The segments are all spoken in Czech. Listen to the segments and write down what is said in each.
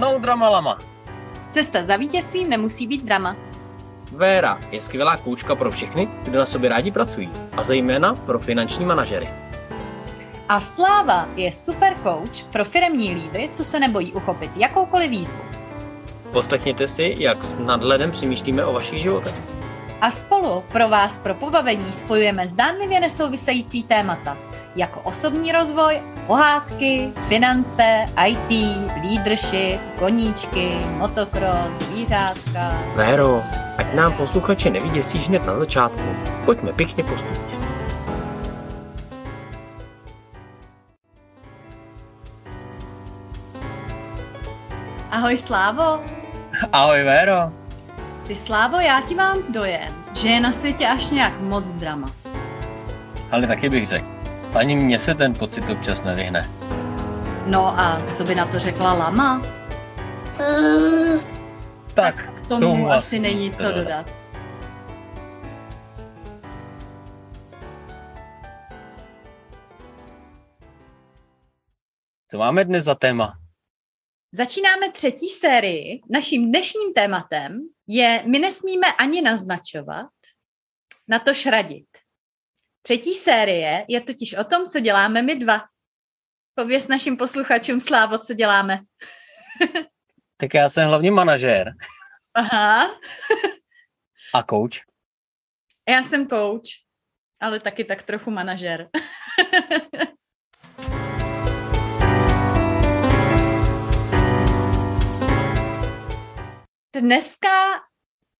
No drama lama. Cesta za vítězstvím nemusí být drama. Véra je skvělá kůčka pro všechny, kdo na sobě rádi pracují, a zejména pro finanční manažery. A Sláva je super coach pro firemní lídry, co se nebojí uchopit jakoukoliv výzvu. Poslechněte si, jak s nadhledem přemýšlíme o vašich životech. A spolu pro vás pro pobavení spojujeme zdánlivě nesouvisející témata, jako osobní rozvoj, pohádky, finance, IT, leadership, koníčky, motocross, zvířátka. Véro, ať nám posluchači nevyděsí hned na začátku. Pojďme pěkně postupně. Ahoj Slávo. Ahoj Véro. Ty Slávo, já ti mám dojem, že je na světě až nějak moc drama. Ale taky bych řekl. Ani mně se ten pocit občas nevyhne. No a co by na to řekla Lama? Tak, K tomu, tomu asi asi není co teda. dodat. co máme dnes za téma? Začínáme třetí sérii. Naším dnešním tématem je My nesmíme ani naznačovat, na to šradit. Třetí série je totiž o tom, co děláme my dva. Pověz našim posluchačům, Slávo, co děláme. Tak já jsem hlavně manažér Aha, a coach. já jsem coach, ale taky tak trochu manažer. Dneska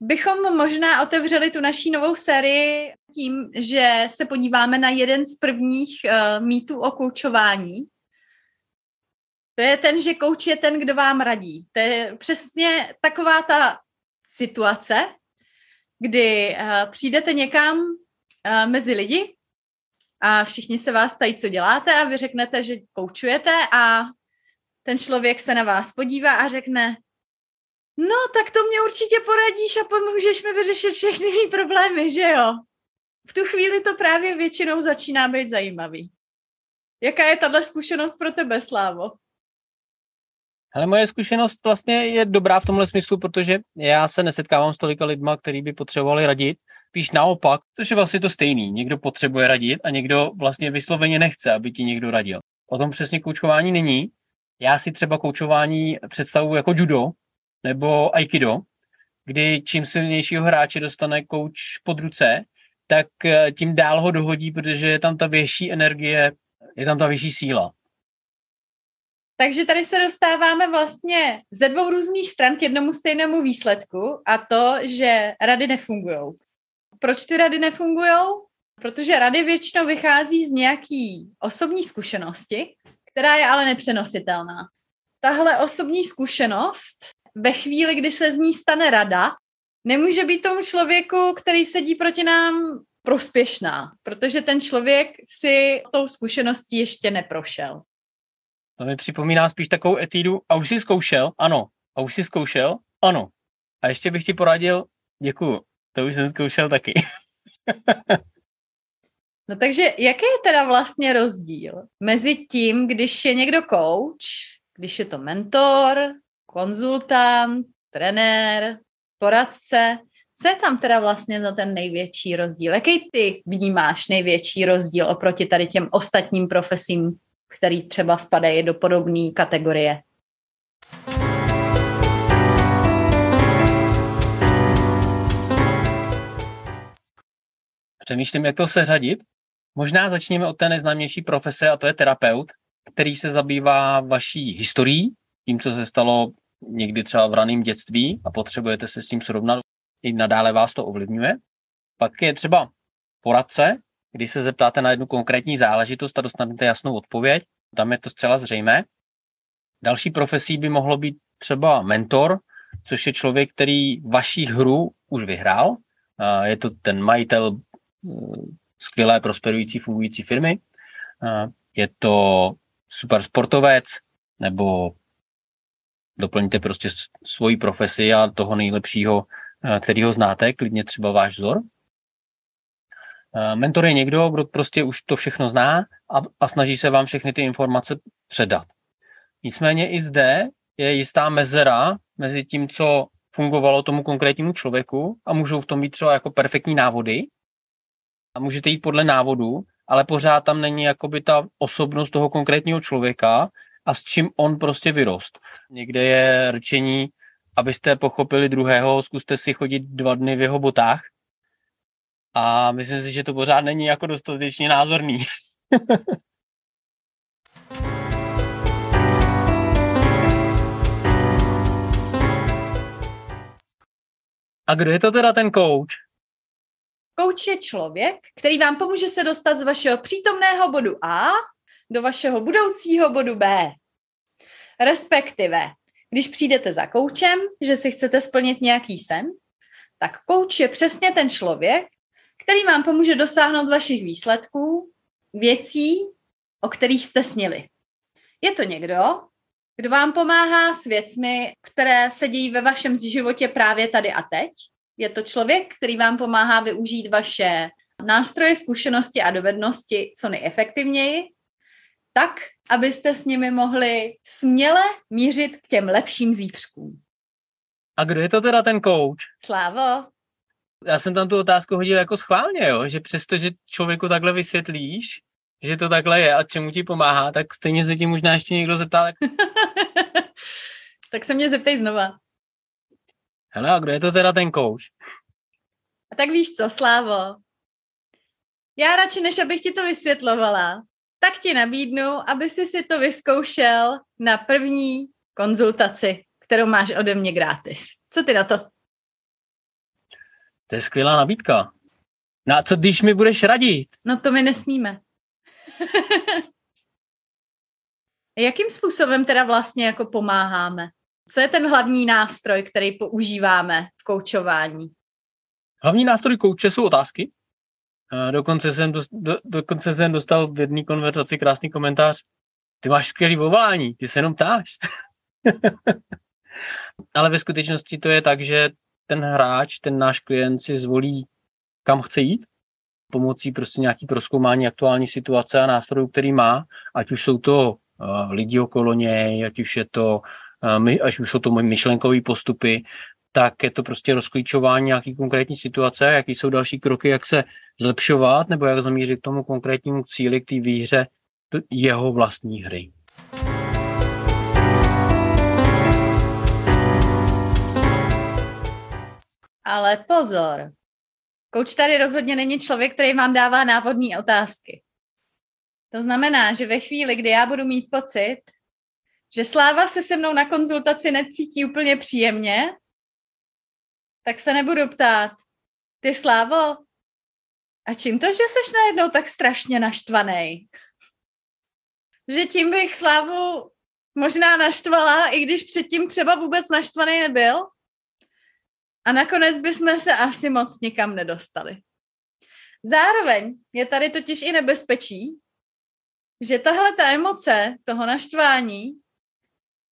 bychom možná otevřeli tu naší novou sérii tím, že se podíváme na jeden z prvních uh, mýtů o koučování. To je ten, že kouč je ten, kdo vám radí. To je přesně taková ta situace, kdy uh, přijdete někam uh, mezi lidi a všichni se vás ptají, co děláte a vy řeknete, že koučujete a ten člověk se na vás podívá a řekne, no tak to mě určitě poradíš a pomůžeš mi vyřešit všechny mý problémy, že jo? V tu chvíli to právě většinou začíná být zajímavý. Jaká je tahle zkušenost pro tebe, Slávo? Ale moje zkušenost vlastně je dobrá v tomhle smyslu, protože já se nesetkávám s tolika lidma, kteří by potřebovali radit. Píš naopak, což je vlastně to stejný. Někdo potřebuje radit a někdo vlastně vysloveně nechce, aby ti někdo radil. O tom přesně koučování není. Já si třeba koučování představuji jako judo nebo aikido, kdy čím silnějšího hráče dostane kouč pod ruce, tak eh, tím dál ho dohodí, protože je tam ta větší energie, je tam ta vyšší síla. Takže tady se dostáváme vlastně ze dvou různých stran k jednomu stejnému výsledku a to, že rady nefungují. Proč ty rady nefungují? Protože rady většinou vychází z nějaký osobní zkušenosti, která je ale nepřenositelná. Tahle osobní zkušenost ve chvíli, kdy se z ní stane rada, nemůže být tomu člověku, který sedí proti nám, prospěšná, protože ten člověk si tou zkušeností ještě neprošel. To mi připomíná spíš takovou etídu, a už jsi zkoušel? Ano. A už jsi zkoušel? Ano. A ještě bych ti poradil, děkuju, to už jsem zkoušel taky. No takže jaký je teda vlastně rozdíl mezi tím, když je někdo coach, když je to mentor, konzultant, trenér, poradce, co je tam teda vlastně za ten největší rozdíl? Jaký ty vnímáš největší rozdíl oproti tady těm ostatním profesím, který třeba spadají do podobné kategorie? Přemýšlím, jak to seřadit. Možná začněme od té nejznámější profese, a to je terapeut, který se zabývá vaší historií, tím, co se stalo někdy třeba v raném dětství a potřebujete se s tím srovnat. I nadále vás to ovlivňuje. Pak je třeba poradce, kdy se zeptáte na jednu konkrétní záležitost a dostanete jasnou odpověď. Tam je to zcela zřejmé. Další profesí by mohlo být třeba mentor, což je člověk, který vaší hru už vyhrál. Je to ten majitel eh, skvělé, prosperující, fungující firmy. Je to super sportovec, nebo doplňte prostě svoji profesi a toho nejlepšího, eh, kterýho znáte, klidně třeba váš vzor. Eh, Mentor je někdo, kdo prostě už to všechno zná a, a snaží se vám všechny ty informace předat. Nicméně i zde je jistá mezera mezi tím, co fungovalo tomu konkrétnímu člověku a můžou v tom být třeba jako perfektní návody a můžete jít podle návodu, ale pořád tam není jakoby ta osobnost toho konkrétního člověka a s čím on prostě vyrost. Někde je rčení, abyste pochopili druhého, zkuste si chodit dva dny v jeho botách a myslím si, že to pořád není jako dostatečně názorný. A kdo je to teda ten coach? Coach je člověk, který vám pomůže se dostat z vašeho přítomného bodu A do vašeho budoucího bodu B. Respektive, když přijdete za koučem, že si chcete splnit nějaký sen, tak kouč je přesně ten člověk, který vám pomůže dosáhnout vašich výsledků, věcí, o kterých jste snili. Je to někdo, kdo vám pomáhá s věcmi, které se dějí ve vašem životě právě tady a teď. Je to člověk, který vám pomáhá využít vaše nástroje, zkušenosti a dovednosti co nejefektivněji, tak, abyste s nimi mohli směle mířit k těm lepším zítřkům. A kdo je to teda ten coach? Slávo. Já jsem tam tu otázku hodil jako schválně, jo? že přesto, že člověku takhle vysvětlíš, že to takhle je a čemu ti pomáhá, tak stejně se ti možná ještě někdo zeptá. Tak, tak se mě zeptej znova. Hele, a kdo je to teda ten coach? A tak víš co, Slávo, já radši, než abych ti to vysvětlovala, ti nabídnu, aby si si to vyzkoušel na první konzultaci, kterou máš ode mě gratis. Co ty na to? To je skvělá nabídka. No a co když mi budeš radit? No to my nesmíme. Jakým způsobem teda vlastně jako pomáháme? Co je ten hlavní nástroj, který používáme v koučování? Hlavní nástroj kouče jsou otázky. Dokonce jsem, do, do, dokonce jsem dostal v jedné konverzaci krásný komentář. Ty máš skvělý volání, ty se jenom ptáš. Ale ve skutečnosti to je tak, že ten hráč, ten náš klient si zvolí, kam chce jít, pomocí prostě nějaký proskoumání aktuální situace a nástrojů, který má, ať už jsou to uh, lidi okolo něj, ať už je to my, až už jsou to myšlenkové postupy, tak je to prostě rozklíčování nějaký konkrétní situace, jaký jsou další kroky, jak se zlepšovat nebo jak zamířit k tomu konkrétnímu cíli, k té výhře jeho vlastní hry. Ale pozor, kouč tady rozhodně není člověk, který vám dává návodní otázky. To znamená, že ve chvíli, kdy já budu mít pocit, že Sláva se se mnou na konzultaci necítí úplně příjemně, tak se nebudu ptát, ty Slávo, a čím to, že seš najednou tak strašně naštvaný? Že tím bych Slávu možná naštvala, i když předtím třeba vůbec naštvaný nebyl. A nakonec bychom se asi moc nikam nedostali. Zároveň je tady totiž i nebezpečí, že tahle ta emoce toho naštvání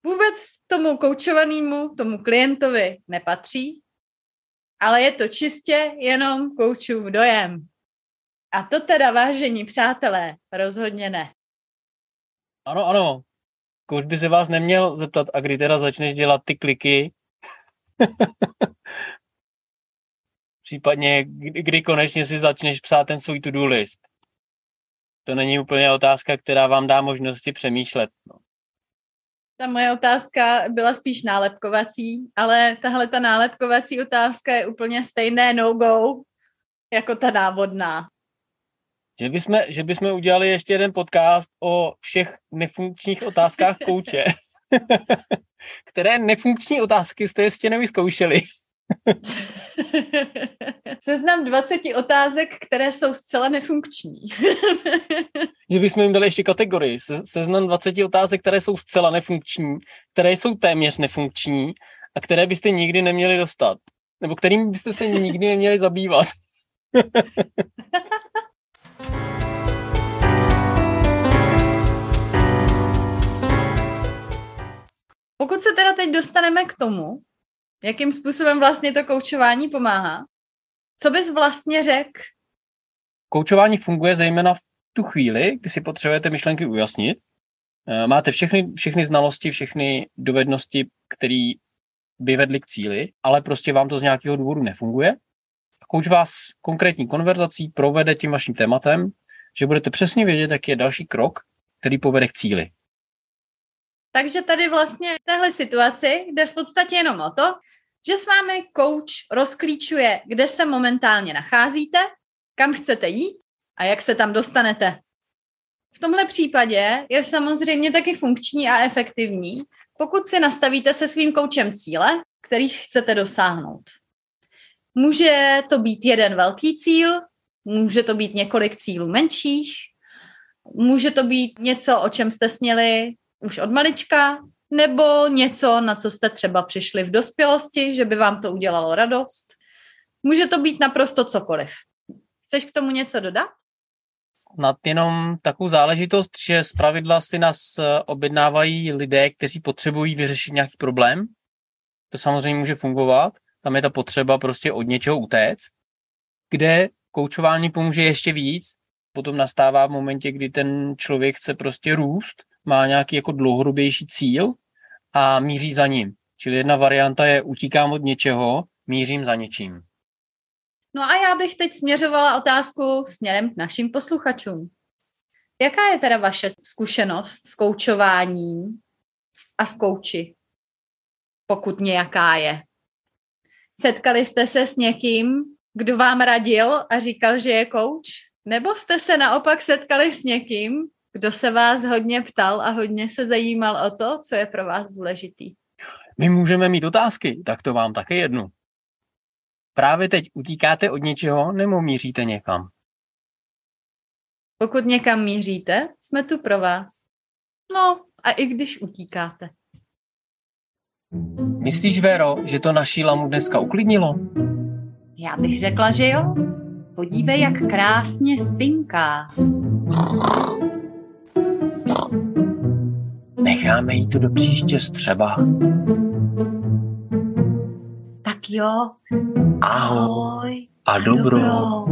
vůbec tomu koučovanému, tomu klientovi nepatří, ale je to čistě jenom koučův dojem. A to teda, vážení přátelé, rozhodně ne. Ano, ano. Kouč by se vás neměl zeptat, a kdy teda začneš dělat ty kliky? Případně, kdy konečně si začneš psát ten svůj to-do list? To není úplně otázka, která vám dá možnosti přemýšlet. No. Ta moje otázka byla spíš nálepkovací, ale tahle ta nálepkovací otázka je úplně stejné no-go jako ta návodná. Že bychom, že bychom udělali ještě jeden podcast o všech nefunkčních otázkách kouče. Které nefunkční otázky jste ještě nevyzkoušeli? Seznam 20 otázek, které jsou zcela nefunkční. že bychom jim dali ještě kategorii. Se, seznam 20 otázek, které jsou zcela nefunkční, které jsou téměř nefunkční a které byste nikdy neměli dostat. Nebo kterým byste se nikdy neměli zabývat. Pokud se teda teď dostaneme k tomu, jakým způsobem vlastně to koučování pomáhá, co bys vlastně řekl? Koučování funguje zejména v tu chvíli, kdy si potřebujete myšlenky ujasnit Eh, máte všechny, všechny znalosti, všechny dovednosti, které by vedly k cíli, ale prostě vám to z nějakého důvodu nefunguje. Kouč vás konkrétní konverzací provede tím vaším tématem, že budete přesně vědět, jaký je další krok, který povede k cíli. Takže tady vlastně v téhle situaci jde v podstatě jenom o to, že s vámi coach rozklíčuje, kde se momentálně nacházíte, kam chcete jít a jak se tam dostanete. V tomhle případě je samozřejmě taky funkční a efektivní, pokud si nastavíte se svým koučem cíle, kterých chcete dosáhnout. Může to být jeden velký cíl, může to být několik cílů menších, může to být něco, o čem jste sněli už od malička, nebo něco, na co jste třeba přišli v dospělosti, že by vám to udělalo radost. Může to být naprosto cokoliv. Chceš k tomu něco dodat? Nad jenom takovou záležitost, že z pravidla si nás eh, objednávají lidé, kteří potřebují vyřešit nějaký problém. To samozřejmě může fungovat. Tam je ta potřeba prostě od něčeho utéct. Kde koučování pomůže ještě víc, potom nastává v momentě, kdy ten člověk chce prostě růst, má nějaký jako dlouhodobější cíl a míří za ním. Čili jedna varianta je utíkám od něčeho, mířím za něčím. No a já bych teď směřovala otázku směrem k našim posluchačům. Jaká je teda vaše zkušenost s koučováním a s kouči? Pokud nějaká je. Setkali jste se s někým, kdo vám radil a říkal, že je kouč? Nebo jste se naopak setkali s někým, kdo se vás hodně ptal a hodně se zajímal o to, co je pro vás důležitý? My můžeme mít otázky, tak to vám také jednu. Právě teď utíkáte od něčeho nebo míříte někam? Pokud někam míříte, jsme tu pro vás. No, a i když utíkáte. Myslíš, Vero, že to naší lamu dneska uklidnilo? Já bych řekla, že jo. Podívej, jak krásně spinká. Necháme jí to do příště střeba. Tak jo. Ahoj. A dobro. dobro.